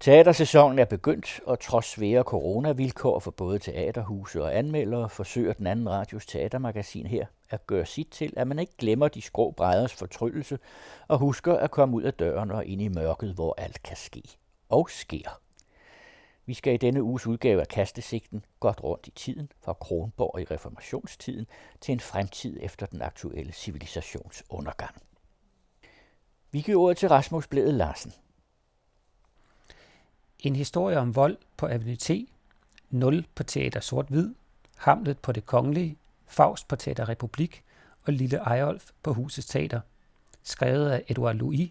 Teatersæsonen er begyndt, og trods svære coronavilkår for både teaterhuse og anmeldere, forsøger den anden radios teatermagasin her at gøre sit til, at man ikke glemmer de skrå brædders fortryllelse og husker at komme ud af døren og ind i mørket, hvor alt kan ske. Og sker. Vi skal i denne uges udgave af Kastesigten godt rundt i tiden, fra Kronborg i reformationstiden til en fremtid efter den aktuelle civilisationsundergang. Vi giver ordet til Rasmus Blæde Larsen. En historie om vold på Avenue T, 0 på Teater Sort-Hvid, Hamlet på Det Kongelige, Faust på Teater Republik og Lille Ejolf på Husets Teater. Skrevet af Edouard Louis,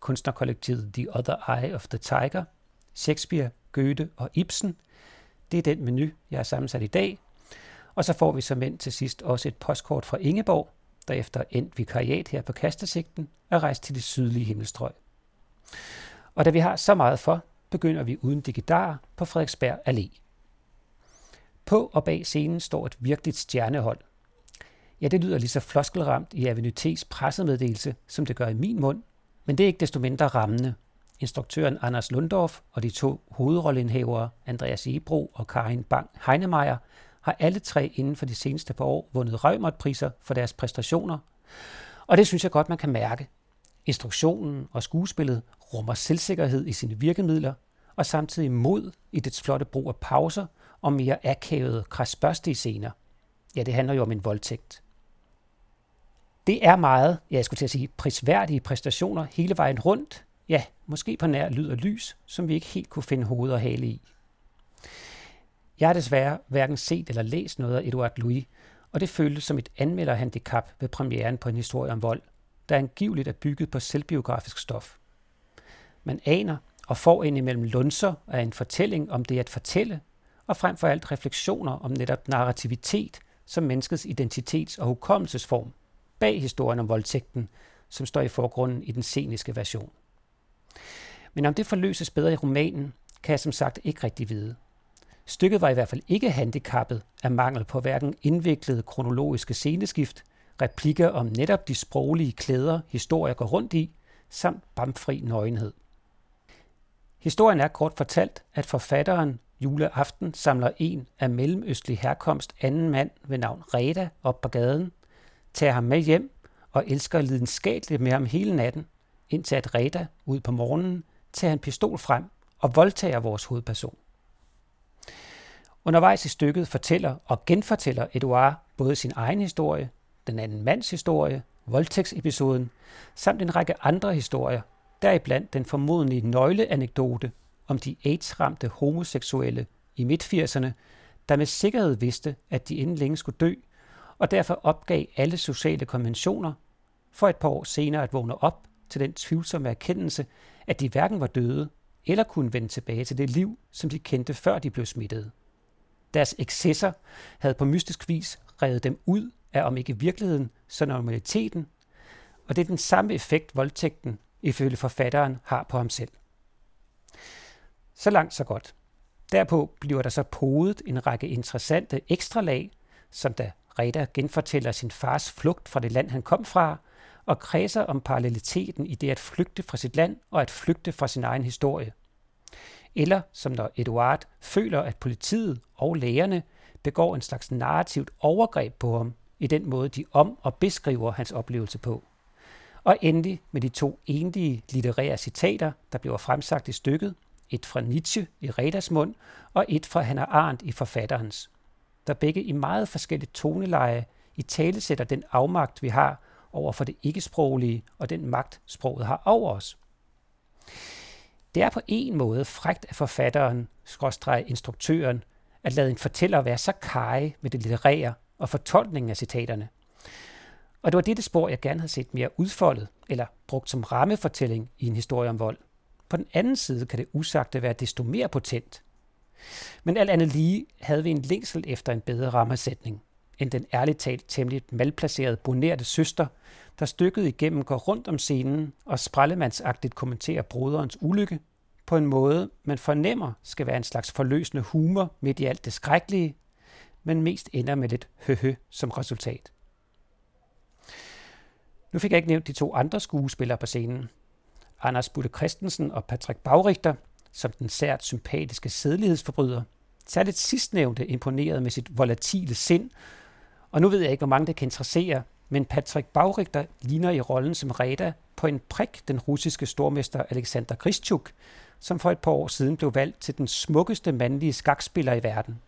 kunstnerkollektivet The Other Eye of the Tiger, Shakespeare, Goethe og Ibsen. Det er den menu, jeg har sammensat i dag. Og så får vi som end til sidst også et postkort fra Ingeborg, der efter endt vikariat her på Kastesigten er rejst til det sydlige himmelstrøg. Og da vi har så meget for, begynder vi uden digedar på Frederiksberg Allé. På og bag scenen står et virkeligt stjernehold. Ja, det lyder lige så floskelramt i Avenue pressemeddelelse, som det gør i min mund, men det er ikke desto mindre rammende. Instruktøren Anders Lundorf og de to hovedrolleindhavere, Andreas Ebro og Karin Bang Heinemeier, har alle tre inden for de seneste par år vundet røgmåtpriser for deres præstationer. Og det synes jeg godt, man kan mærke. Instruktionen og skuespillet rummer selvsikkerhed i sine virkemidler, og samtidig mod i dets flotte brug af pauser og mere akavede, krasbørstige scener. Ja, det handler jo om en voldtægt. Det er meget, ja, jeg skulle til at sige, prisværdige præstationer hele vejen rundt. Ja, måske på nær lyd og lys, som vi ikke helt kunne finde hoved og hale i. Jeg har desværre hverken set eller læst noget af Edouard Louis, og det føltes som et anmelderhandicap ved premieren på en historie om vold, der angiveligt er bygget på selvbiografisk stof. Man aner og får ind imellem lunser af en fortælling om det at fortælle, og frem for alt refleksioner om netop narrativitet som menneskets identitets- og hukommelsesform bag historien om voldtægten, som står i forgrunden i den sceniske version. Men om det forløses bedre i romanen, kan jeg som sagt ikke rigtig vide. Stykket var i hvert fald ikke handicappet af mangel på hverken indviklede kronologiske sceneskift, replikker om netop de sproglige klæder, historier går rundt i, samt bamfri nøgenhed. Historien er kort fortalt, at forfatteren juleaften samler en af mellemøstlig herkomst anden mand ved navn Reda op på gaden, tager ham med hjem og elsker lidenskabeligt med ham hele natten, indtil at Reda ud på morgenen tager en pistol frem og voldtager vores hovedperson. Undervejs i stykket fortæller og genfortæller Eduard både sin egen historie, den anden mands historie, voldtægtsepisoden, samt en række andre historier, deriblandt den formodentlige nøgleanekdote om de AIDS-ramte homoseksuelle i midt-80'erne, der med sikkerhed vidste, at de inden længe skulle dø, og derfor opgav alle sociale konventioner, for et par år senere at vågne op til den tvivlsomme erkendelse, at de hverken var døde eller kunne vende tilbage til det liv, som de kendte før de blev smittet. Deres excesser havde på mystisk vis revet dem ud er om ikke virkeligheden, så normaliteten, og det er den samme effekt, voldtægten ifølge forfatteren har på ham selv. Så langt, så godt. Derpå bliver der så podet en række interessante ekstralag, som da Reda genfortæller sin fars flugt fra det land, han kom fra, og kredser om paralleliteten i det at flygte fra sit land og at flygte fra sin egen historie. Eller som når Eduard føler, at politiet og lægerne begår en slags narrativt overgreb på ham i den måde, de om- og beskriver hans oplevelse på. Og endelig med de to enlige litterære citater, der bliver fremsagt i stykket, et fra Nietzsche i Redas mund, og et fra Hannah Arendt i forfatterens, der begge i meget forskellige toneleje i tale sætter den afmagt, vi har over for det ikke-sproglige og den magt, sproget har over os. Det er på en måde frægt af forfatteren, skråstreg instruktøren, at lade en fortæller være så kage med det litterære og fortolkningen af citaterne. Og det var dette spor, jeg gerne havde set mere udfoldet, eller brugt som rammefortælling i en historie om vold. På den anden side kan det usagte være desto mere potent. Men alt andet lige havde vi en længsel efter en bedre rammesætning, end den ærligt talt temmelig malplacerede bonerte søster, der stykket igennem går rundt om scenen og sprællemandsagtigt kommenterer broderens ulykke på en måde, man fornemmer skal være en slags forløsende humor midt i alt det skrækkelige, men mest ender med lidt høhø som resultat. Nu fik jeg ikke nævnt de to andre skuespillere på scenen. Anders Butte Christensen og Patrick Bagrichter, som den sært sympatiske sædlighedsforbryder. Særligt sidstnævnte imponerede med sit volatile sind, og nu ved jeg ikke, hvor mange det kan interessere, men Patrick Bagrichter ligner i rollen som Reda på en prik den russiske stormester Alexander Grishchuk, som for et par år siden blev valgt til den smukkeste mandlige skakspiller i verden.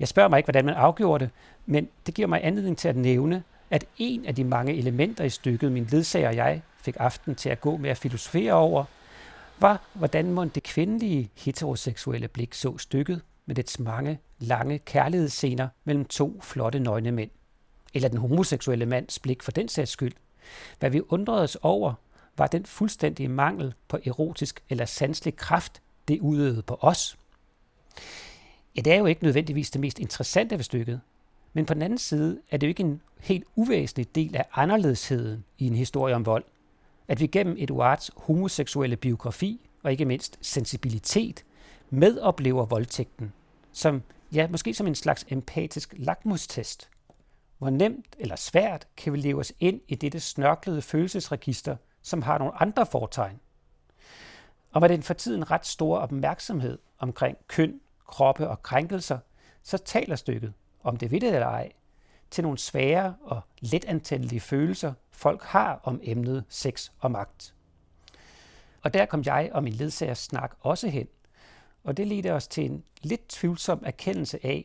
Jeg spørger mig ikke, hvordan man afgjorde det, men det giver mig anledning til at nævne, at en af de mange elementer i stykket, min ledsager og jeg fik aften til at gå med at filosofere over, var, hvordan må det kvindelige heteroseksuelle blik så stykket med dets mange, lange kærlighedsscener mellem to flotte nøgne mænd. Eller den homoseksuelle mands blik for den sags skyld. Hvad vi undrede os over, var den fuldstændige mangel på erotisk eller sanselig kraft, det udøvede på os. Ja, det er jo ikke nødvendigvis det mest interessante ved stykket, men på den anden side er det jo ikke en helt uvæsentlig del af anderledesheden i en historie om vold, at vi gennem Eduards homoseksuelle biografi og ikke mindst sensibilitet medoplever voldtægten, som, ja, måske som en slags empatisk lakmustest. Hvor nemt eller svært kan vi leve os ind i dette snørklede følelsesregister, som har nogle andre fortegn. Og med den for tiden ret store opmærksomhed omkring køn, kroppe og krænkelser, så taler stykket, om det ved det eller ej, til nogle svære og letantændelige følelser, folk har om emnet sex og magt. Og der kom jeg og min ledsagers snak også hen, og det ledte os til en lidt tvivlsom erkendelse af,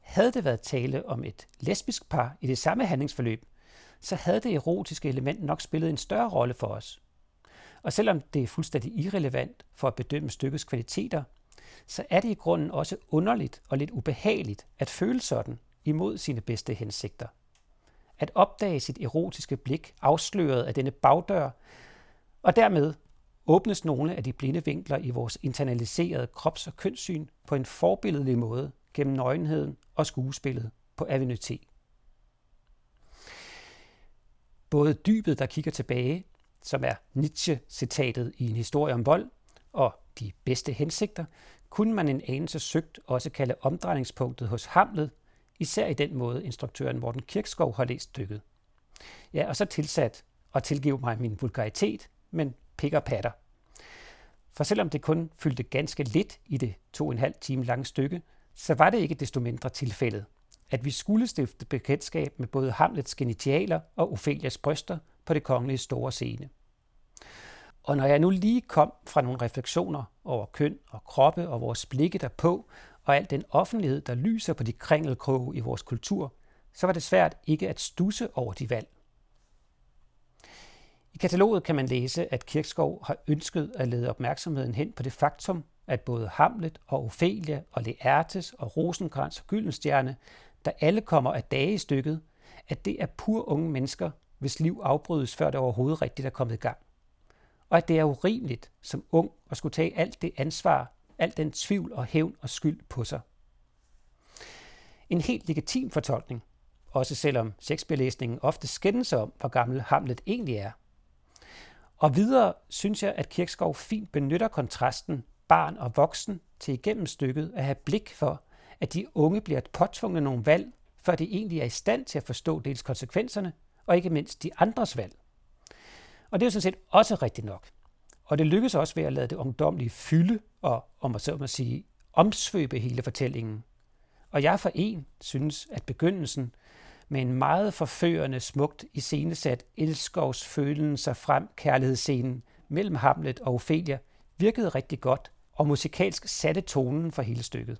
havde det været tale om et lesbisk par i det samme handlingsforløb, så havde det erotiske element nok spillet en større rolle for os. Og selvom det er fuldstændig irrelevant for at bedømme stykkets kvaliteter, så er det i grunden også underligt og lidt ubehageligt at føle sådan imod sine bedste hensigter. At opdage sit erotiske blik afsløret af denne bagdør, og dermed åbnes nogle af de blinde vinkler i vores internaliserede krops- og kønssyn på en forbilledlig måde gennem nøgenheden og skuespillet på Avenue T. Både dybet, der kigger tilbage, som er Nietzsche-citatet i en historie om vold, og de bedste hensigter, kunne man en anelse søgt også kalde omdrejningspunktet hos Hamlet, især i den måde instruktøren Morten Kirkskov har læst stykket. Ja, og så tilsat, og tilgive mig min vulgaritet, men pik og patter. For selvom det kun fyldte ganske lidt i det to og en halv time lange stykke, så var det ikke desto mindre tilfældet, at vi skulle stifte bekendtskab med både Hamlets genitaler og Ophelias bryster på det kongelige store scene. Og når jeg nu lige kom fra nogle refleksioner over køn og kroppe og vores blikke derpå, og al den offentlighed, der lyser på de kringelkroge i vores kultur, så var det svært ikke at stusse over de valg. I kataloget kan man læse, at Kirkskov har ønsket at lede opmærksomheden hen på det faktum, at både Hamlet og Ophelia og Laertes og Rosenkrantz og Gyldenstjerne, der alle kommer af dage i stykket, at det er pur unge mennesker, hvis liv afbrydes, før det overhovedet rigtigt er kommet i gang og at det er urimeligt som ung at skulle tage alt det ansvar, alt den tvivl og hævn og skyld på sig. En helt legitim fortolkning, også selvom Shakespeare-læsningen ofte skændes om, hvor gammel Hamlet egentlig er. Og videre synes jeg, at Kirkskov fint benytter kontrasten barn og voksen til igennem stykket at have blik for, at de unge bliver påtvunget nogle valg, før de egentlig er i stand til at forstå dels konsekvenserne, og ikke mindst de andres valg. Og det er jo sådan set også rigtigt nok. Og det lykkes også ved at lade det ungdomlige fylde og, om man så må sige, omsvøbe hele fortællingen. Og jeg for en synes, at begyndelsen med en meget forførende, smukt iscenesat elskovs følen sig frem kærlighedsscenen mellem Hamlet og Ophelia virkede rigtig godt og musikalsk satte tonen for hele stykket.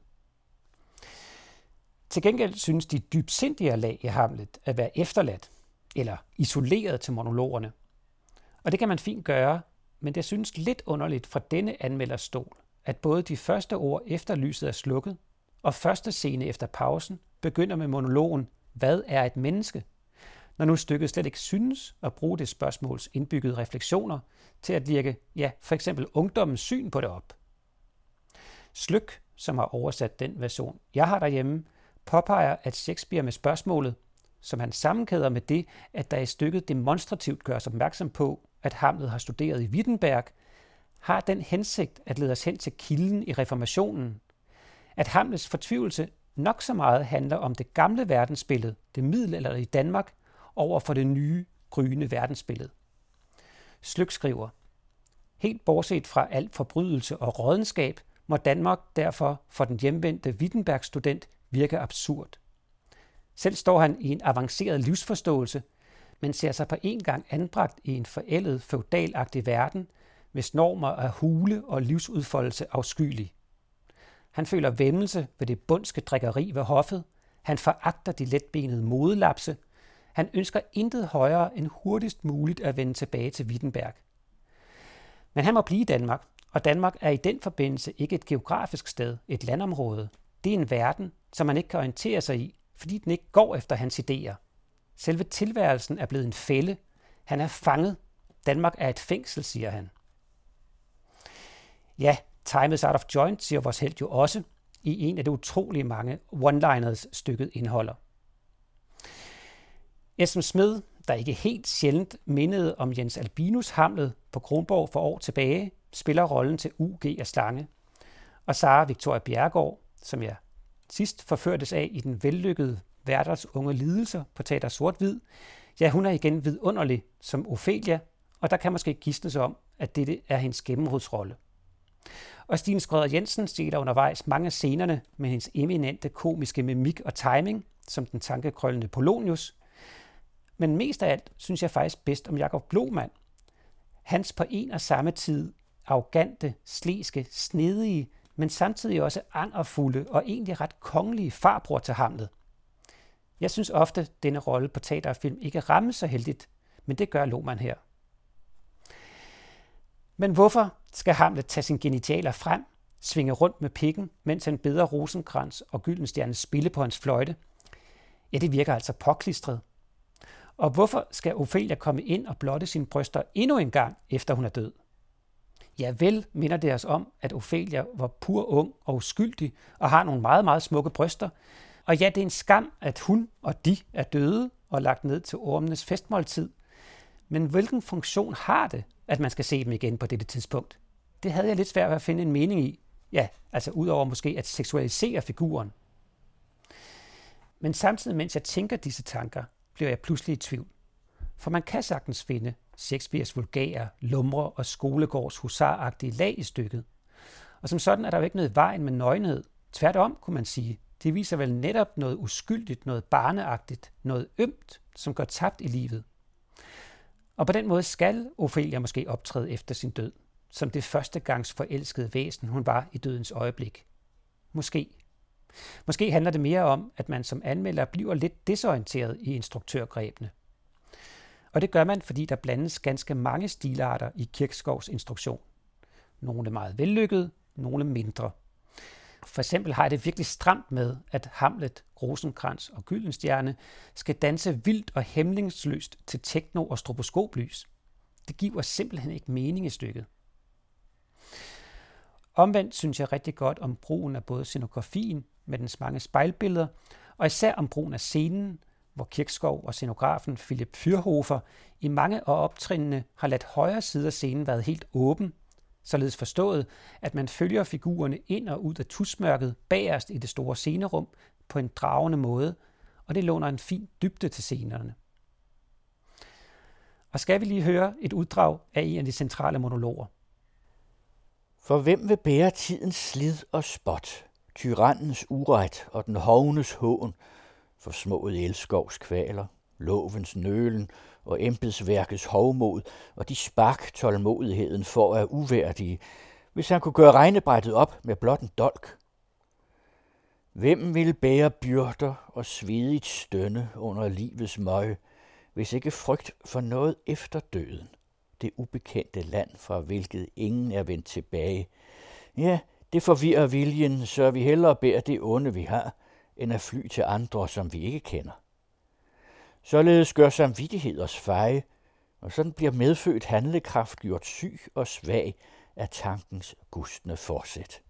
Til gengæld synes de dybsindige lag i Hamlet at være efterladt eller isoleret til monologerne – og det kan man fint gøre, men det synes lidt underligt fra denne anmelders stol, at både de første ord efter lyset er slukket, og første scene efter pausen begynder med monologen, hvad er et menneske? Når nu stykket slet ikke synes at bruge det spørgsmåls indbyggede refleksioner til at virke, ja, for eksempel ungdommens syn på det op. Slyk, som har oversat den version, jeg har derhjemme, påpeger, at Shakespeare med spørgsmålet, som han sammenkæder med det, at der i stykket demonstrativt gørs opmærksom på, at Hamlet har studeret i Wittenberg, har den hensigt at lede os hen til kilden i reformationen. At Hamlets fortvivlelse nok så meget handler om det gamle verdensbillede, det middelalderlige Danmark, over for det nye, gryende verdensbillede. Slyk skriver, Helt bortset fra al forbrydelse og rådenskab, må Danmark derfor for den hjemvendte Wittenberg-student virke absurd. Selv står han i en avanceret livsforståelse, men ser sig på en gang anbragt i en forældet, feudalagtig verden, hvis normer er hule og livsudfoldelse afskyelig. Han føler vemmelse ved det bundske drikkeri ved hoffet. Han foragter de letbenede modelapse. Han ønsker intet højere end hurtigst muligt at vende tilbage til Wittenberg. Men han må blive i Danmark, og Danmark er i den forbindelse ikke et geografisk sted, et landområde. Det er en verden, som man ikke kan orientere sig i, fordi den ikke går efter hans idéer. Selve tilværelsen er blevet en fælde. Han er fanget. Danmark er et fængsel, siger han. Ja, time is out of joint, siger vores held jo også i en af de utrolige mange one-liners stykket indeholder. Esben Smed, der ikke helt sjældent mindede om Jens Albinus Hamlet på Kronborg for år tilbage, spiller rollen til UG af Slange. Og Sara Victoria Bjergård, som jeg sidst forførtes af i den vellykkede Værters unge lidelser på Teater Sort-Hvid, ja, hun er igen vidunderlig som Ophelia, og der kan måske gisnes om, at dette er hendes gennembrudsrolle. Og Stine Skrøder Jensen stiller undervejs mange af scenerne med hendes eminente komiske mimik og timing, som den tankekrøllende Polonius. Men mest af alt synes jeg faktisk bedst om Jakob Blomand. Hans på en og samme tid arrogante, sleske, snedige, men samtidig også angerfulde og egentlig ret kongelige farbror til Hamlet. Jeg synes ofte, at denne rolle på teater og film ikke rammer så heldigt, men det gør Lohmann her. Men hvorfor skal Hamlet tage sine genitaler frem, svinge rundt med pikken, mens han beder Rosenkrans og Gyldenstjerne spille på hans fløjte? Ja, det virker altså påklistret. Og hvorfor skal Ophelia komme ind og blotte sine bryster endnu en gang, efter hun er død? Ja, vel minder det os om, at Ophelia var pur ung og uskyldig og har nogle meget, meget smukke bryster. Og ja, det er en skam, at hun og de er døde og lagt ned til ormenes festmåltid. Men hvilken funktion har det, at man skal se dem igen på dette tidspunkt? Det havde jeg lidt svært ved at finde en mening i. Ja, altså udover måske at seksualisere figuren. Men samtidig, mens jeg tænker disse tanker, bliver jeg pludselig i tvivl. For man kan sagtens finde Shakespeares vulgære, lumre og skolegårds husaragtige lag i stykket. Og som sådan er der jo ikke noget vejen med nøgenhed. Tværtom, kunne man sige. Det viser vel netop noget uskyldigt, noget barneagtigt, noget ømt, som går tabt i livet. Og på den måde skal Ophelia måske optræde efter sin død, som det første gangs forelskede væsen, hun var i dødens øjeblik. Måske. Måske handler det mere om, at man som anmelder bliver lidt desorienteret i instruktørgrebene. Og det gør man, fordi der blandes ganske mange stilarter i Kirkskovs instruktion. Nogle er meget vellykkede, nogle mindre. For eksempel har jeg det virkelig stramt med, at Hamlet, Rosenkrantz og Gyldenstjerne skal danse vildt og hemmelingsløst til techno og stroboskoplys. Det giver simpelthen ikke mening i stykket. Omvendt synes jeg rigtig godt om brugen af både scenografien med dens mange spejlbilleder, og især om brugen af scenen, hvor Kirkskov og scenografen Philip Fyrhofer i mange af optrinene har ladt højre side af scenen været helt åben, således forstået, at man følger figurerne ind og ud af tusmørket bagerst i det store scenerum på en dragende måde, og det låner en fin dybde til scenerne. Og skal vi lige høre et uddrag af en af de centrale monologer. For hvem vil bære tidens slid og spot, tyrannens uret og den hovnes hån, forsmået elskovs kvaler, lovens nølen og embedsværkets hovmod og de spark tålmodigheden for at uværdige, hvis han kunne gøre regnebrættet op med blot en dolk. Hvem ville bære byrder og svedigt stønne under livets møg, hvis ikke frygt for noget efter døden, det ubekendte land, fra hvilket ingen er vendt tilbage. Ja, det forvirrer viljen, så vi hellere bærer det onde, vi har, end at fly til andre, som vi ikke kender. Således gør samvittighed os feje, og sådan bliver medfødt handlekraft gjort syg og svag af tankens gustne forsæt.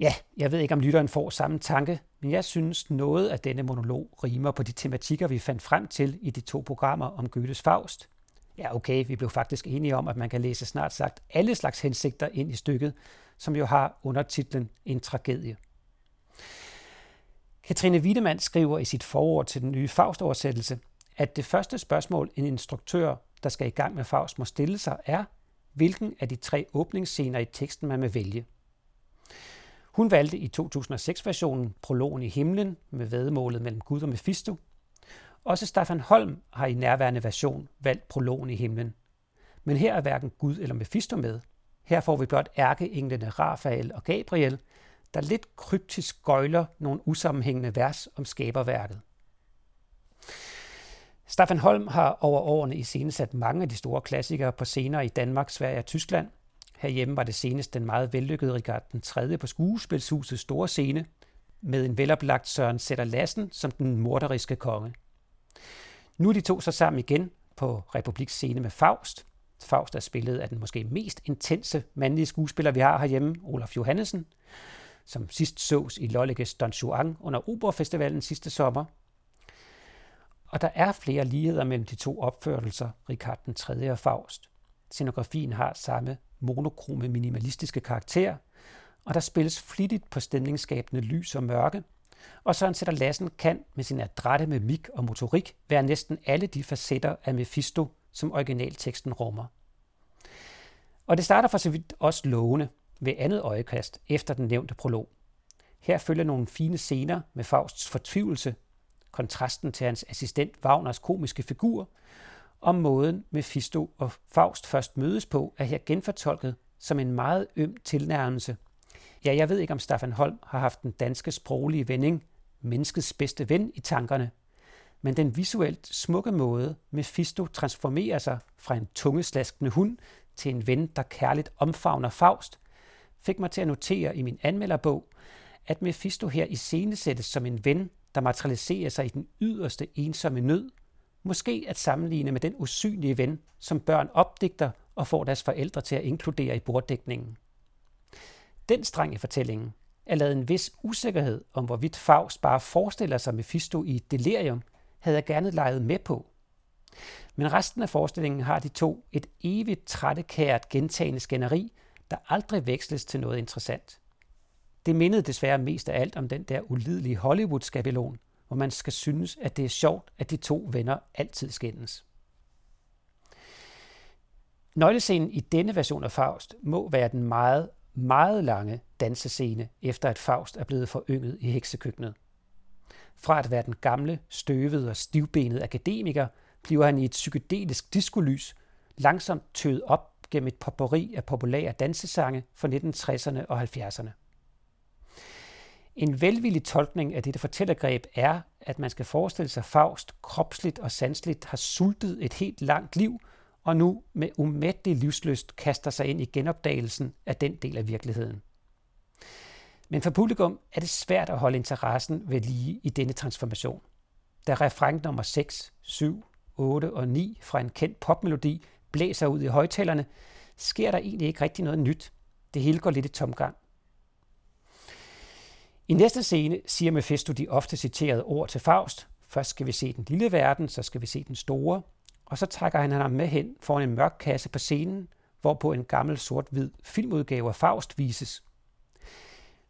Ja, jeg ved ikke, om lytteren får samme tanke, men jeg synes, noget af denne monolog rimer på de tematikker, vi fandt frem til i de to programmer om Goethes Faust. Ja, okay, vi blev faktisk enige om, at man kan læse snart sagt alle slags hensigter ind i stykket, som jo har undertitlen En tragedie. Katrine Wiedemann skriver i sit forord til den nye Faust-oversættelse, at det første spørgsmål, en instruktør der skal i gang med Faust, må stille sig, er, hvilken af de tre åbningsscener i teksten man vil vælge. Hun valgte i 2006-versionen prologen i himlen med vedmålet mellem Gud og Mephisto. Også Staffan Holm har i nærværende version valgt prologen i himlen. Men her er hverken Gud eller Mephisto med. Her får vi blot ærkeenglene Rafael og Gabriel, der lidt kryptisk gøjler nogle usammenhængende vers om skaberværket. Staffan Holm har over årene i sat mange af de store klassikere på scener i Danmark, Sverige og Tyskland. Herhjemme var det senest den meget vellykkede Richard den 3. på skuespilshusets store scene, med en veloplagt Søren Sætter Lassen som den morderiske konge. Nu er de to så sammen igen på Republiks scene med Faust. Faust er spillet af den måske mest intense mandlige skuespiller, vi har herhjemme, Olaf Johannesen, som sidst sås i Lolleges Don Juan under Oberfestivalen sidste sommer – og der er flere ligheder mellem de to opførelser, Richard den 3. og Faust. Scenografien har samme monokrome minimalistiske karakter, og der spilles flittigt på stemningsskabende lys og mørke, og Søren Sætter Lassen kan med sin adrette med mik og motorik være næsten alle de facetter af Mephisto, som originalteksten rummer. Og det starter for så vidt også lovende ved andet øjekast efter den nævnte prolog. Her følger nogle fine scener med Fausts fortvivlelse kontrasten til hans assistent Wagners komiske figur, om måden Mephisto og Faust først mødes på, er her genfortolket som en meget øm tilnærmelse. Ja, jeg ved ikke, om Staffan Holm har haft den danske sproglige vending, menneskets bedste ven, i tankerne, men den visuelt smukke måde, Mephisto transformerer sig fra en tungeslaskende hund til en ven, der kærligt omfavner Faust, fik mig til at notere i min anmelderbog, at Mephisto her i iscenesættes som en ven, der materialiserer sig i den yderste ensomme nød, måske at sammenligne med den usynlige ven, som børn opdigter og får deres forældre til at inkludere i borddækningen. Den strenge fortællingen er lavet en vis usikkerhed om, hvorvidt Faust bare forestiller sig Mephisto i et delirium, havde jeg gerne leget med på. Men resten af forestillingen har de to et evigt trættekært gentagende skænderi, der aldrig veksles til noget interessant. Det mindede desværre mest af alt om den der ulidelige Hollywood-skabelon, hvor man skal synes, at det er sjovt, at de to venner altid skændes. Nøglescenen i denne version af Faust må være den meget, meget lange dansescene, efter at Faust er blevet forynget i heksekøkkenet. Fra at være den gamle, støvede og stivbenede akademiker, bliver han i et psykedelisk diskolys langsomt tøet op gennem et potpourri af populære dansesange fra 1960'erne og 70'erne. En velvillig tolkning af dette fortællergreb er, at man skal forestille sig Faust kropsligt og sansligt har sultet et helt langt liv, og nu med umættelig livsløst kaster sig ind i genopdagelsen af den del af virkeligheden. Men for publikum er det svært at holde interessen ved lige i denne transformation. Da refræng nummer 6, 7, 8 og 9 fra en kendt popmelodi blæser ud i højtalerne, sker der egentlig ikke rigtig noget nyt. Det hele går lidt i tomgang. I næste scene siger Mephisto de ofte citerede ord til Faust. Først skal vi se den lille verden, så skal vi se den store. Og så trækker han ham med hen foran en mørk kasse på scenen, hvorpå en gammel sort-hvid filmudgave af Faust vises.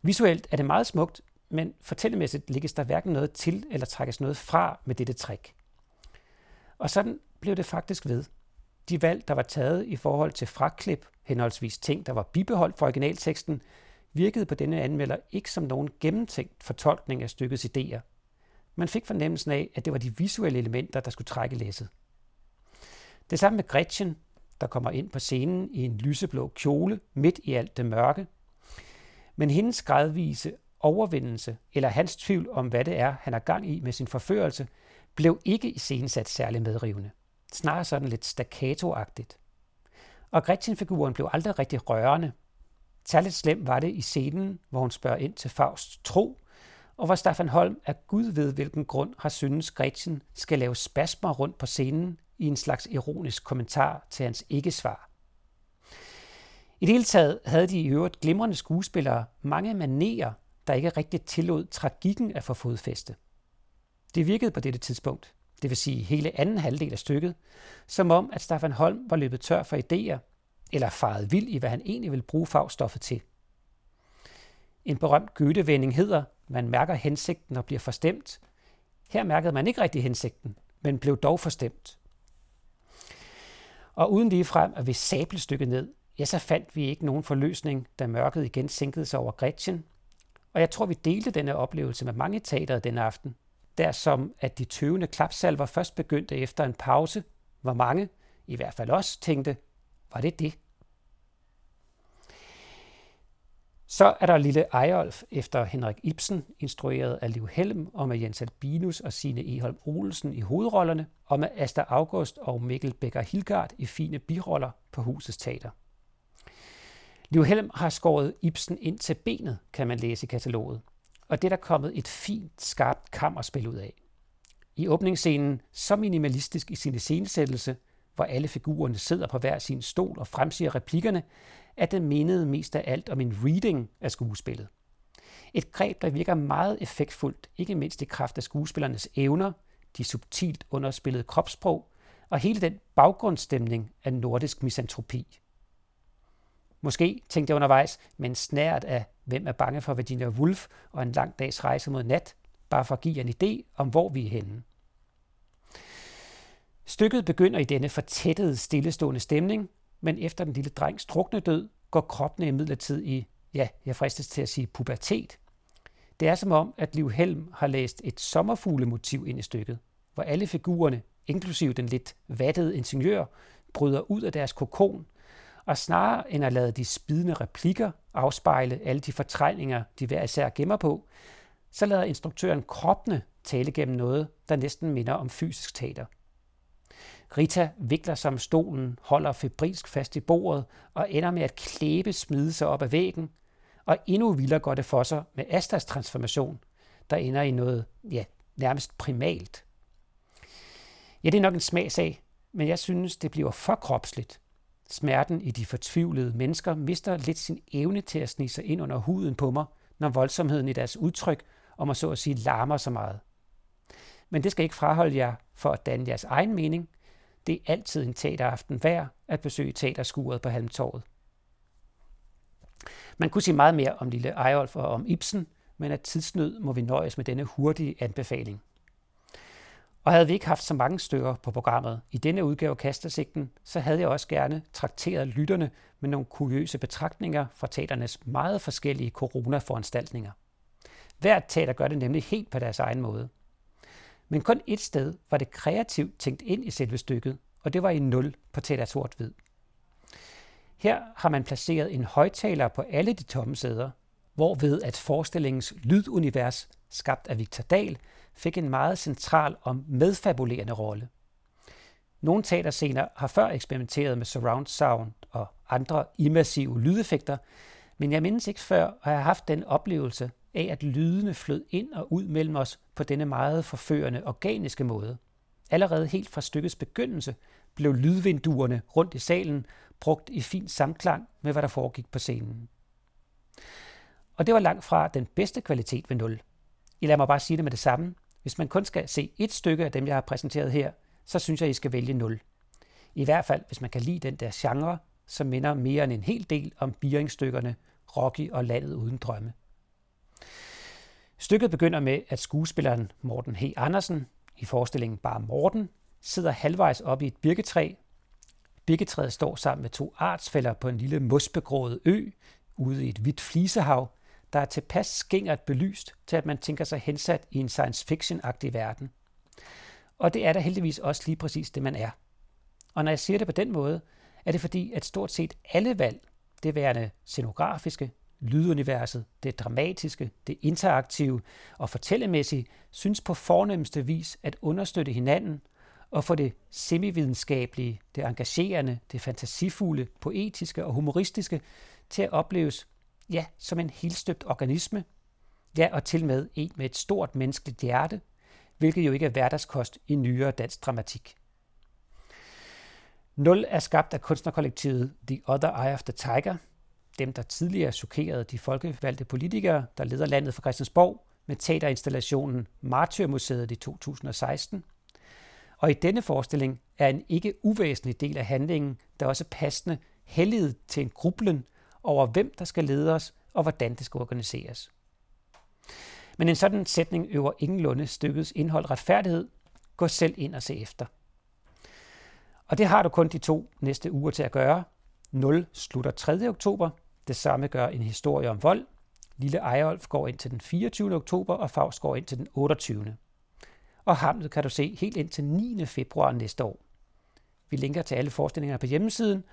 Visuelt er det meget smukt, men fortællemæssigt lægges der hverken noget til eller trækkes noget fra med dette træk. Og sådan blev det faktisk ved. De valg, der var taget i forhold til fraklip, henholdsvis ting, der var bibeholdt for originalteksten, virkede på denne anmelder ikke som nogen gennemtænkt fortolkning af stykkets idéer. Man fik fornemmelsen af, at det var de visuelle elementer, der skulle trække læsset. Det samme med Gretchen, der kommer ind på scenen i en lyseblå kjole midt i alt det mørke. Men hendes gradvise overvindelse, eller hans tvivl om, hvad det er, han har gang i med sin forførelse, blev ikke i sat særlig medrivende. Snarere sådan lidt staccato-agtigt. Og Gretchen-figuren blev aldrig rigtig rørende, Særligt slemt var det i scenen, hvor hun spørger ind til Fausts tro, og hvor Staffan Holm af Gud ved hvilken grund har syntes Gretchen skal lave spasmer rundt på scenen i en slags ironisk kommentar til hans ikke-svar. I det hele taget havde de i øvrigt glimrende skuespillere mange manerer, der ikke rigtig tillod tragikken at få fodfæste. Det virkede på dette tidspunkt, det vil sige hele anden halvdel af stykket, som om at Staffan Holm var løbet tør for idéer eller faret vild i, hvad han egentlig ville bruge fagstoffet til. En berømt Goethe-vending hedder, man mærker hensigten og bliver forstemt. Her mærkede man ikke rigtig hensigten, men blev dog forstemt. Og uden lige frem at vi sable stykket ned, ja, så fandt vi ikke nogen forløsning, da mørket igen sænkede sig over Gretchen. Og jeg tror, vi delte denne oplevelse med mange teater den aften. Der som at de tøvende klapsalver først begyndte efter en pause, hvor mange, i hvert fald os, tænkte, var det det? Så er der Lille Ejolf efter Henrik Ibsen, instrueret af Liv Helm og med Jens Albinus og Sine Eholm Olsen i hovedrollerne, og med Asta August og Mikkel Becker Hilgard i fine biroller på Husets Teater. Liv Helm har skåret Ibsen ind til benet, kan man læse i kataloget, og det er der kommet et fint, skarpt kammerspil ud af. I åbningsscenen, så minimalistisk i sin iscenesættelse, hvor alle figurerne sidder på hver sin stol og fremsiger replikkerne, at den mindede mest af alt om en reading af skuespillet. Et greb, der virker meget effektfuldt, ikke mindst i kraft af skuespillernes evner, de subtilt underspillede kropssprog og hele den baggrundsstemning af nordisk misantropi. Måske, tænkte jeg undervejs, men snært af Hvem er bange for Virginia Woolf og en lang dags rejse mod nat, bare for at give en idé om, hvor vi er henne. Stykket begynder i denne fortættede, stillestående stemning, men efter den lille drengs drukne død, går kroppen imidlertid i, ja, jeg fristes til at sige pubertet. Det er som om, at Liv Helm har læst et sommerfuglemotiv ind i stykket, hvor alle figurerne, inklusive den lidt vattede ingeniør, bryder ud af deres kokon, og snarere end at lade de spidende replikker afspejle alle de fortrængninger, de hver især gemmer på, så lader instruktøren kroppene tale gennem noget, der næsten minder om fysisk teater. Rita vikler sig om stolen, holder febrilsk fast i bordet og ender med at klæbe smide sig op ad væggen. Og endnu vildere går det for sig med Astas transformation, der ender i noget ja, nærmest primalt. Ja, det er nok en smagsag, men jeg synes, det bliver for kropsligt. Smerten i de fortvivlede mennesker mister lidt sin evne til at snige sig ind under huden på mig, når voldsomheden i deres udtryk om at så at sige larmer så meget. Men det skal ikke fraholde jer for at danne jeres egen mening – det er altid en teateraften værd at besøge teaterskuret på Halmtorvet. Man kunne sige meget mere om Lille Ejolf og om Ibsen, men af tidsnød må vi nøjes med denne hurtige anbefaling. Og havde vi ikke haft så mange stykker på programmet i denne udgave af Kastersigten, så havde jeg også gerne trakteret lytterne med nogle kuriøse betragtninger fra teaternes meget forskellige coronaforanstaltninger. Hvert teater gør det nemlig helt på deres egen måde – men kun et sted var det kreativt tænkt ind i selve stykket, og det var i 0 på Teater Sort Hvid. Her har man placeret en højtaler på alle de tomme sæder, hvorved at forestillingens lydunivers, skabt af Victor Dahl, fik en meget central og medfabulerende rolle. Nogle teaterscener har før eksperimenteret med surround sound og andre immersive lydeffekter, men jeg mindes ikke før at have haft den oplevelse, af, at lydene flød ind og ud mellem os på denne meget forførende organiske måde. Allerede helt fra stykkets begyndelse blev lydvinduerne rundt i salen brugt i fin samklang med, hvad der foregik på scenen. Og det var langt fra den bedste kvalitet ved nul. I lader mig bare sige det med det samme. Hvis man kun skal se et stykke af dem, jeg har præsenteret her, så synes jeg, I skal vælge 0. I hvert fald, hvis man kan lide den der genre, som minder mere end en hel del om Biering-stykkerne Rocky og Landet uden drømme. Stykket begynder med, at skuespilleren Morten H. Andersen i forestillingen Bare Morten sidder halvvejs op i et birketræ. Birketræet står sammen med to artsfælder på en lille mosbegrået ø ude i et hvidt flisehav, der er tilpas skingert belyst til, at man tænker sig hensat i en science fiction-agtig verden. Og det er da heldigvis også lige præcis det, man er. Og når jeg siger det på den måde, er det fordi, at stort set alle valg, det værende scenografiske, lyduniverset, det dramatiske, det interaktive og fortællemæssige, synes på fornemmeste vis at understøtte hinanden og få det semividenskabelige, det engagerende, det fantasifulde, poetiske og humoristiske til at opleves ja, som en helstøbt organisme, ja, og til med en med et stort menneskeligt hjerte, hvilket jo ikke er hverdagskost i nyere dansk dramatik. Nul er skabt af kunstnerkollektivet The Other Eye of the Tiger – dem, der tidligere chokerede de folkevalgte politikere, der leder landet fra Christiansborg med teaterinstallationen Martyrmuseet i 2016. Og i denne forestilling er en ikke uvæsentlig del af handlingen, der også passende helliget til en grublen over, hvem der skal lede os og hvordan det skal organiseres. Men en sådan sætning øver ingenlunde stykkets indhold retfærdighed. Gå selv ind og se efter. Og det har du kun de to næste uger til at gøre. 0 slutter 3. oktober. Det samme gør en historie om vold. Lille Ejolf går ind til den 24. oktober, og Faust går ind til den 28. Og Hamlet kan du se helt ind til 9. februar næste år. Vi linker til alle forestillingerne på hjemmesiden.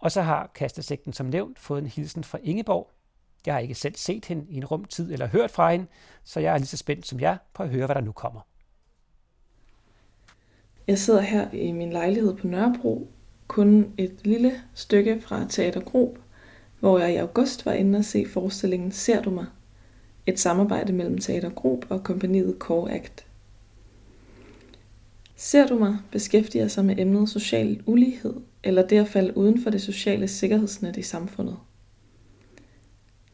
Og så har kastesekten som nævnt fået en hilsen fra Ingeborg. Jeg har ikke selv set hende i en rumtid eller hørt fra hende, så jeg er lige så spændt som jer på at høre, hvad der nu kommer. Jeg sidder her i min lejlighed på Nørrebro, kun et lille stykke fra Teater Grob, hvor jeg i august var inde og se forestillingen Ser du mig? Et samarbejde mellem Teater Grob og kompaniet Core Act. Ser du mig beskæftiger sig med emnet social ulighed, eller det at falde uden for det sociale sikkerhedsnet i samfundet.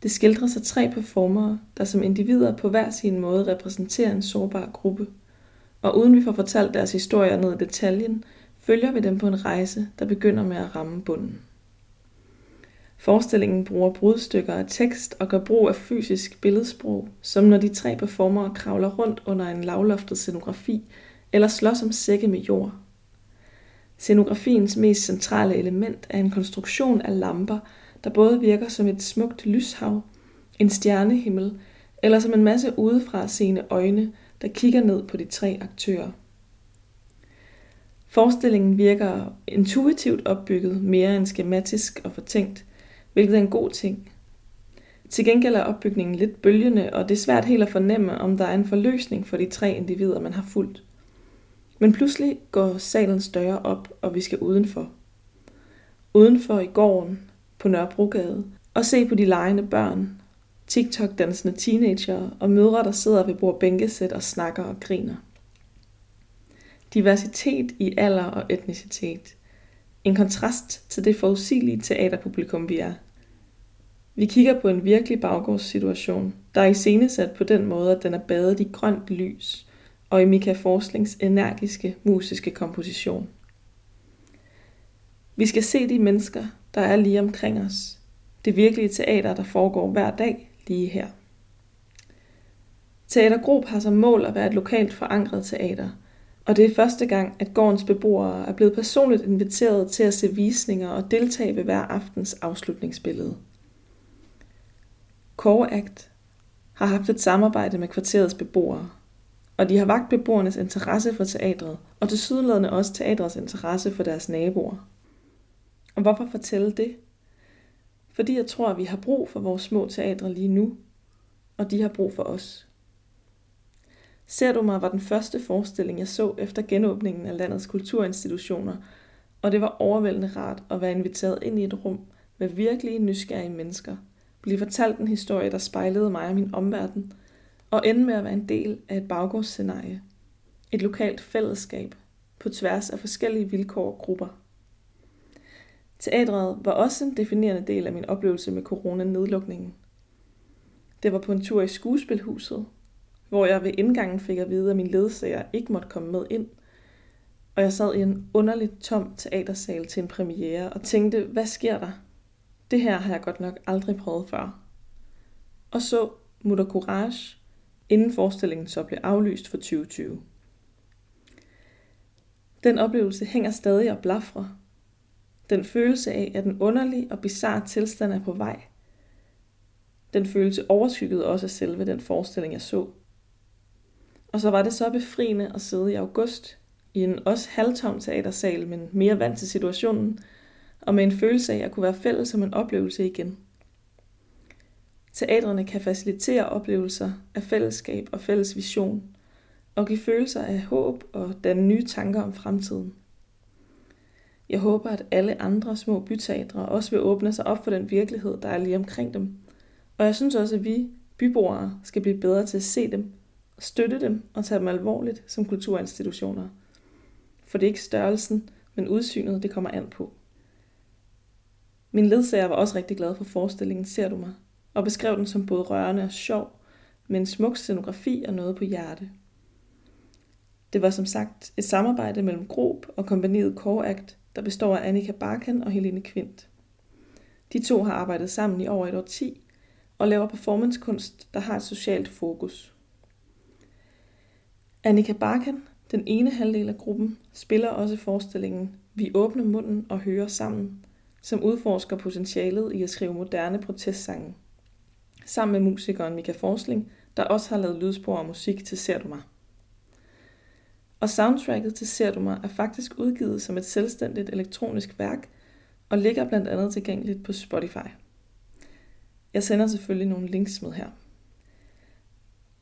Det skildrer sig tre performere, der som individer på hver sin måde repræsenterer en sårbar gruppe. Og uden vi får fortalt deres historier ned i detaljen, følger vi dem på en rejse, der begynder med at ramme bunden. Forestillingen bruger brudstykker af tekst og gør brug af fysisk billedsprog, som når de tre performere kravler rundt under en lavloftet scenografi eller slås om sække med jord. Scenografiens mest centrale element er en konstruktion af lamper, der både virker som et smukt lyshav, en stjernehimmel eller som en masse udefra seende øjne, der kigger ned på de tre aktører. Forestillingen virker intuitivt opbygget mere end skematisk og fortænkt, hvilket er en god ting. Til gengæld er opbygningen lidt bølgende, og det er svært helt at fornemme, om der er en forløsning for de tre individer, man har fulgt. Men pludselig går salens døre op, og vi skal udenfor. Udenfor i gården, på Nørrebrogade, og se på de legende børn, TikTok-dansende teenager og mødre, der sidder ved bord bænkesæt og snakker og griner. Diversitet i alder og etnicitet. En kontrast til det forudsigelige teaterpublikum, vi er. Vi kigger på en virkelig baggårdssituation, der er iscenesat på den måde, at den er badet i grønt lys, og i Mika Forslings energiske musiske komposition. Vi skal se de mennesker, der er lige omkring os. Det virkelige teater, der foregår hver dag lige her. Teater Grob har som mål at være et lokalt forankret teater, og det er første gang, at gårdens beboere er blevet personligt inviteret til at se visninger og deltage ved hver aftens afslutningsbillede. Core Act har haft et samarbejde med kvarterets beboere, og de har vagt beboernes interesse for teatret, og til sydladende også teatrets interesse for deres naboer. Og hvorfor fortælle det? Fordi jeg tror, at vi har brug for vores små teatre lige nu, og de har brug for os. Ser du mig var den første forestilling, jeg så efter genåbningen af landets kulturinstitutioner, og det var overvældende rart at være inviteret ind i et rum med virkelige nysgerrige mennesker, blive fortalt en historie, der spejlede mig og min omverden, og ende med at være en del af et baggårdsscenarie. Et lokalt fællesskab på tværs af forskellige vilkår og grupper. Teatret var også en definerende del af min oplevelse med corona-nedlukningen. Det var på en tur i skuespilhuset, hvor jeg ved indgangen fik at vide, at min ledsager ikke måtte komme med ind. Og jeg sad i en underligt tom teatersal til en premiere og tænkte, hvad sker der? Det her har jeg godt nok aldrig prøvet før. Og så Mutter Courage, inden forestillingen så blev aflyst for 2020. Den oplevelse hænger stadig og blafrer, den følelse af, at den underlig og bizarre tilstand er på vej. Den følelse overskyggede også selve den forestilling, jeg så. Og så var det så befriende at sidde i august i en også halvtom teatersal, men mere vant til situationen, og med en følelse af at kunne være fælles om en oplevelse igen. Teatrene kan facilitere oplevelser af fællesskab og fælles vision, og give følelser af håb og danne nye tanker om fremtiden. Jeg håber, at alle andre små byteatre også vil åbne sig op for den virkelighed, der er lige omkring dem. Og jeg synes også, at vi byboere skal blive bedre til at se dem, støtte dem og tage dem alvorligt som kulturinstitutioner. For det er ikke størrelsen, men udsynet, det kommer an på. Min ledsager var også rigtig glad for forestillingen Ser du mig? Og beskrev den som både rørende og sjov, med en smuk scenografi og noget på hjerte. Det var som sagt et samarbejde mellem Grob og kompaniet Core Act, der består af Annika Barkan og Helene Kvint. De to har arbejdet sammen i over et årti og laver performancekunst, der har et socialt fokus. Annika Barkan, den ene halvdel af gruppen, spiller også forestillingen Vi åbner munden og hører sammen, som udforsker potentialet i at skrive moderne protestsange. Sammen med musikeren Mika Forsling, der også har lavet lydspor og musik til Ser du mig. Og soundtracket til Ser du mig er faktisk udgivet som et selvstændigt elektronisk værk og ligger blandt andet tilgængeligt på Spotify. Jeg sender selvfølgelig nogle links med her.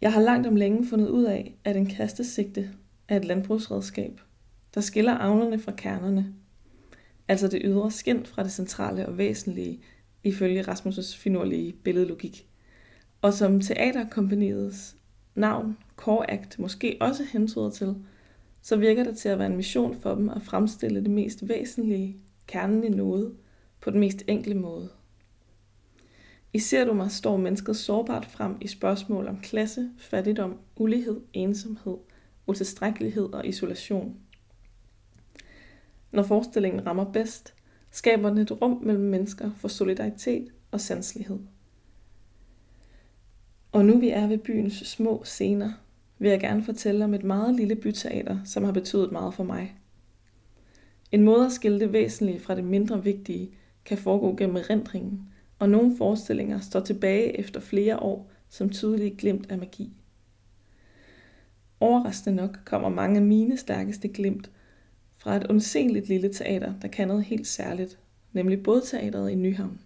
Jeg har langt om længe fundet ud af, at en kastesigte er et landbrugsredskab, der skiller avlerne fra kernerne. Altså det ydre skind fra det centrale og væsentlige, ifølge Rasmus' finurlige billedlogik. Og som teaterkompaniets navn, Core Act, måske også hentyder til, så virker det til at være en mission for dem at fremstille det mest væsentlige, kernen i noget, på den mest enkle måde. I Ser du mig står mennesket sårbart frem i spørgsmål om klasse, fattigdom, ulighed, ensomhed, utilstrækkelighed og isolation. Når forestillingen rammer bedst, skaber den et rum mellem mennesker for solidaritet og sanselighed. Og nu vi er ved byens små scener, vil jeg gerne fortælle om et meget lille byteater, som har betydet meget for mig. En måde at skille det væsentlige fra det mindre vigtige kan foregå gennem erindringen, og nogle forestillinger står tilbage efter flere år som tydelige glimt af magi. Overraskende nok kommer mange af mine stærkeste glimt fra et undseligt lille teater, der kan noget helt særligt, nemlig Bådteateret i Nyhavn.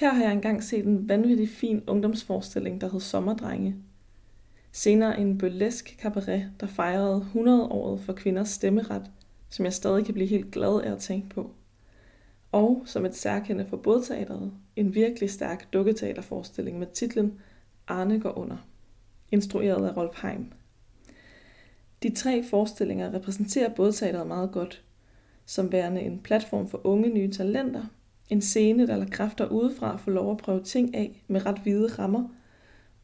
Her har jeg engang set en vanvittig fin ungdomsforestilling, der hed Sommerdrenge. Senere en burlesk cabaret, der fejrede 100-året for kvinders stemmeret, som jeg stadig kan blive helt glad af at tænke på. Og som et særkende for bådteateret, en virkelig stærk dukketeaterforestilling med titlen Arne går under, instrueret af Rolf Heim. De tre forestillinger repræsenterer bådteateret meget godt, som værende en platform for unge nye talenter, en scene, der lader kræfter udefra få lov at prøve ting af med ret hvide rammer,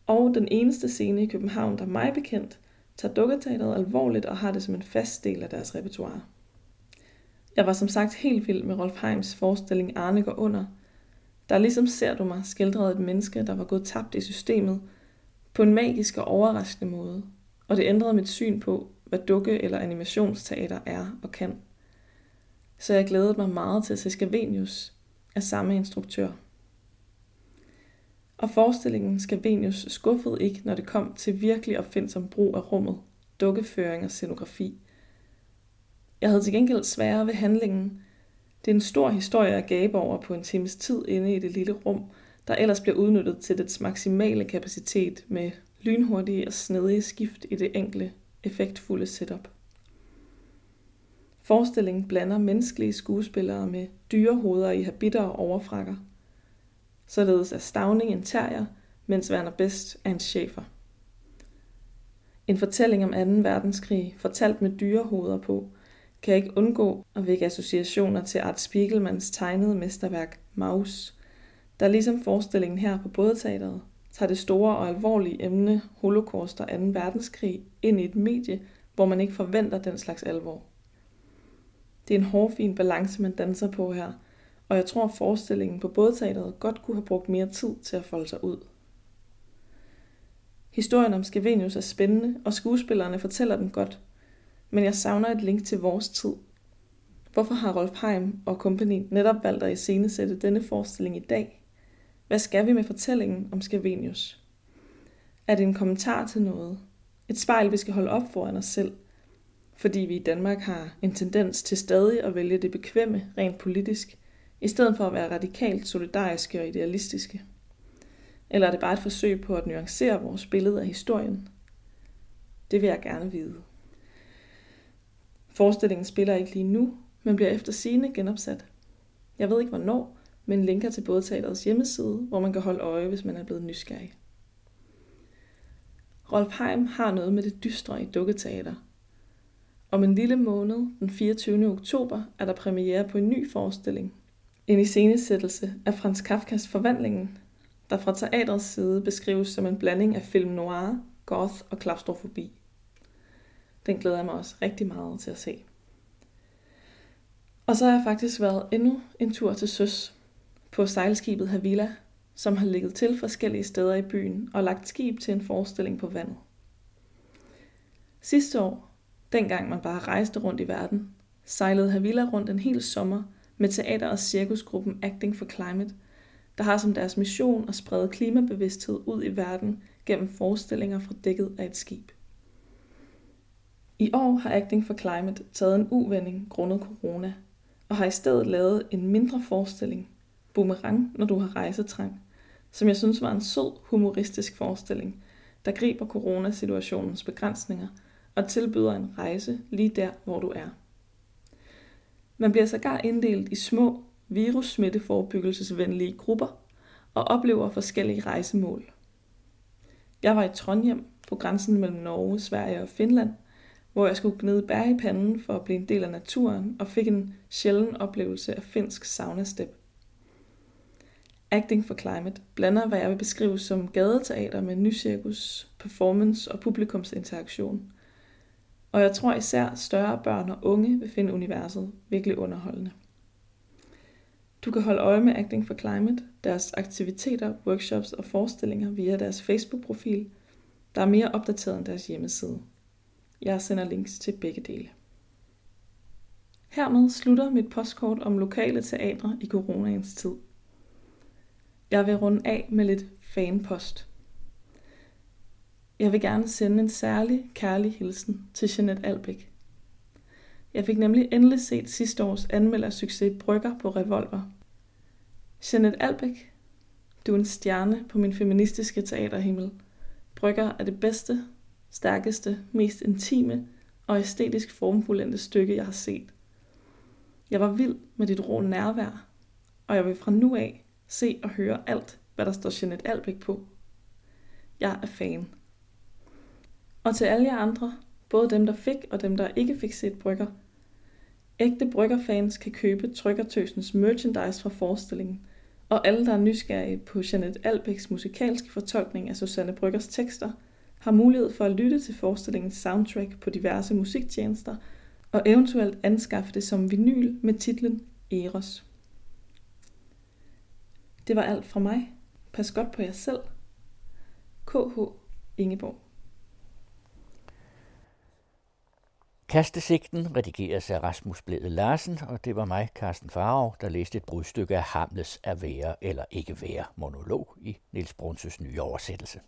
og den eneste scene i København, der mig bekendt, tager dukketeateret alvorligt og har det som en fast del af deres repertoire. Jeg var som sagt helt vild med Rolf Heims forestilling Arne går under, der ligesom ser du mig skildrede et menneske, der var gået tabt i systemet, på en magisk og overraskende måde, og det ændrede mit syn på, hvad dukke- eller animationsteater er og kan. Så jeg glædede mig meget til at se Scavenius af samme instruktør. Og forestillingen Scavenius skuffede ikke, når det kom til virkelig opfindsom brug af rummet, dukkeføring og scenografi. Jeg havde til gengæld sværere ved handlingen. Det er en stor historie at gabe over på en times tid inde i det lille rum, der ellers bliver udnyttet til dets maksimale kapacitet med lynhurtige og snedige skift i det enkle, effektfulde setup. Forestillingen blander menneskelige skuespillere med dyrehoveder i habitter og overfrakker. Således er Stavning en terrier, mens Werner Best er en chefer. En fortælling om 2. verdenskrig, fortalt med dyrehoveder på, kan ikke undgå at vække associationer til Art Spiegelmans tegnede mesterværk Maus, der ligesom forestillingen her på Bådeteateret tager det store og alvorlige emne holocaust og 2. verdenskrig ind i et medie, hvor man ikke forventer den slags alvor. Det er en hårfin balance, man danser på her, og jeg tror, at forestillingen på bådteateret godt kunne have brugt mere tid til at folde sig ud. Historien om Skavenius er spændende, og skuespillerne fortæller den godt, men jeg savner et link til vores tid. Hvorfor har Rolf Heim og kompagni netop valgt at iscenesætte denne forestilling i dag? Hvad skal vi med fortællingen om Skavenius? Er det en kommentar til noget? Et spejl, vi skal holde op foran os selv? Fordi vi i Danmark har en tendens til stadig at vælge det bekvemme rent politisk, i stedet for at være radikalt solidariske og idealistiske? Eller er det bare et forsøg på at nuancere vores billede af historien? Det vil jeg gerne vide. Forestillingen spiller ikke lige nu, men bliver efter sine genopsat. Jeg ved ikke hvornår, men linker til både teaterets hjemmeside, hvor man kan holde øje, hvis man er blevet nysgerrig. Rolf Heim har noget med det dystre i dukketeater. Om en lille måned, den 24. oktober, er der premiere på en ny forestilling. En iscenesættelse af Franz Kafkas Forvandlingen, der fra teatrets side beskrives som en blanding af film noir, goth og klaustrofobi. Den glæder jeg mig også rigtig meget til at se. Og så har jeg faktisk været endnu en tur til søs på sejlskibet Havila, som har ligget til forskellige steder i byen og lagt skib til en forestilling på vandet. Sidste år, dengang man bare rejste rundt i verden, sejlede Havila rundt en hel sommer med teater- og cirkusgruppen Acting for Climate, der har som deres mission at sprede klimabevidsthed ud i verden gennem forestillinger fra dækket af et skib. I år har Acting for Climate taget en uvending grundet corona, og har i stedet lavet en mindre forestilling, Boomerang, når du har rejsetrang, som jeg synes var en sød, humoristisk forestilling, der griber coronasituationens begrænsninger og tilbyder en rejse lige der, hvor du er. Man bliver sågar inddelt i små, virussmitteforebyggelsesvenlige grupper og oplever forskellige rejsemål. Jeg var i Trondheim på grænsen mellem Norge, Sverige og Finland, hvor jeg skulle gnide bær i panden for at blive en del af naturen og fik en sjælden oplevelse af finsk sauna-step. Acting for Climate blander, hvad jeg vil beskrive som gadeteater med nycirkus, performance og publikumsinteraktion. Og jeg tror især større børn og unge vil finde universet virkelig underholdende. Du kan holde øje med Acting for Climate, deres aktiviteter, workshops og forestillinger via deres Facebook-profil, der er mere opdateret end deres hjemmeside. Jeg sender links til begge dele. Hermed slutter mit postkort om lokale teatre i coronaens tid. Jeg vil runde af med lidt fanpost. Jeg vil gerne sende en særlig kærlig hilsen til Jeanette Albæk. Jeg fik nemlig endelig set sidste års anmeldersucces Brygger på Revolver. Jeanette Albæk, du er en stjerne på min feministiske teaterhimmel. Brygger er det bedste, stærkeste, mest intime og æstetisk formfuldendte stykke, jeg har set. Jeg var vild med dit rå nærvær, og jeg vil fra nu af se og høre alt, hvad der står Jeanette Albæk på. Jeg er fan. Og til alle jer andre, både dem der fik og dem der ikke fik set brygger, ægte bryggerfans kan købe Trykkertøsens merchandise fra forestillingen, og alle der er nysgerrige på Janet Albæks musikalske fortolkning af Susanne Bryggers tekster, har mulighed for at lytte til forestillingens soundtrack på diverse musiktjenester, og eventuelt anskaffe det som vinyl med titlen Eros. Det var alt fra mig. Pas godt på jer selv. KH Ingeborg. Kastesigten redigeres af Rasmus Blæde Larsen, og det var mig, Carsten Farov, der læste et brudstykke af Hamlets at være eller ikke være monolog i Niels Brunses nye oversættelse.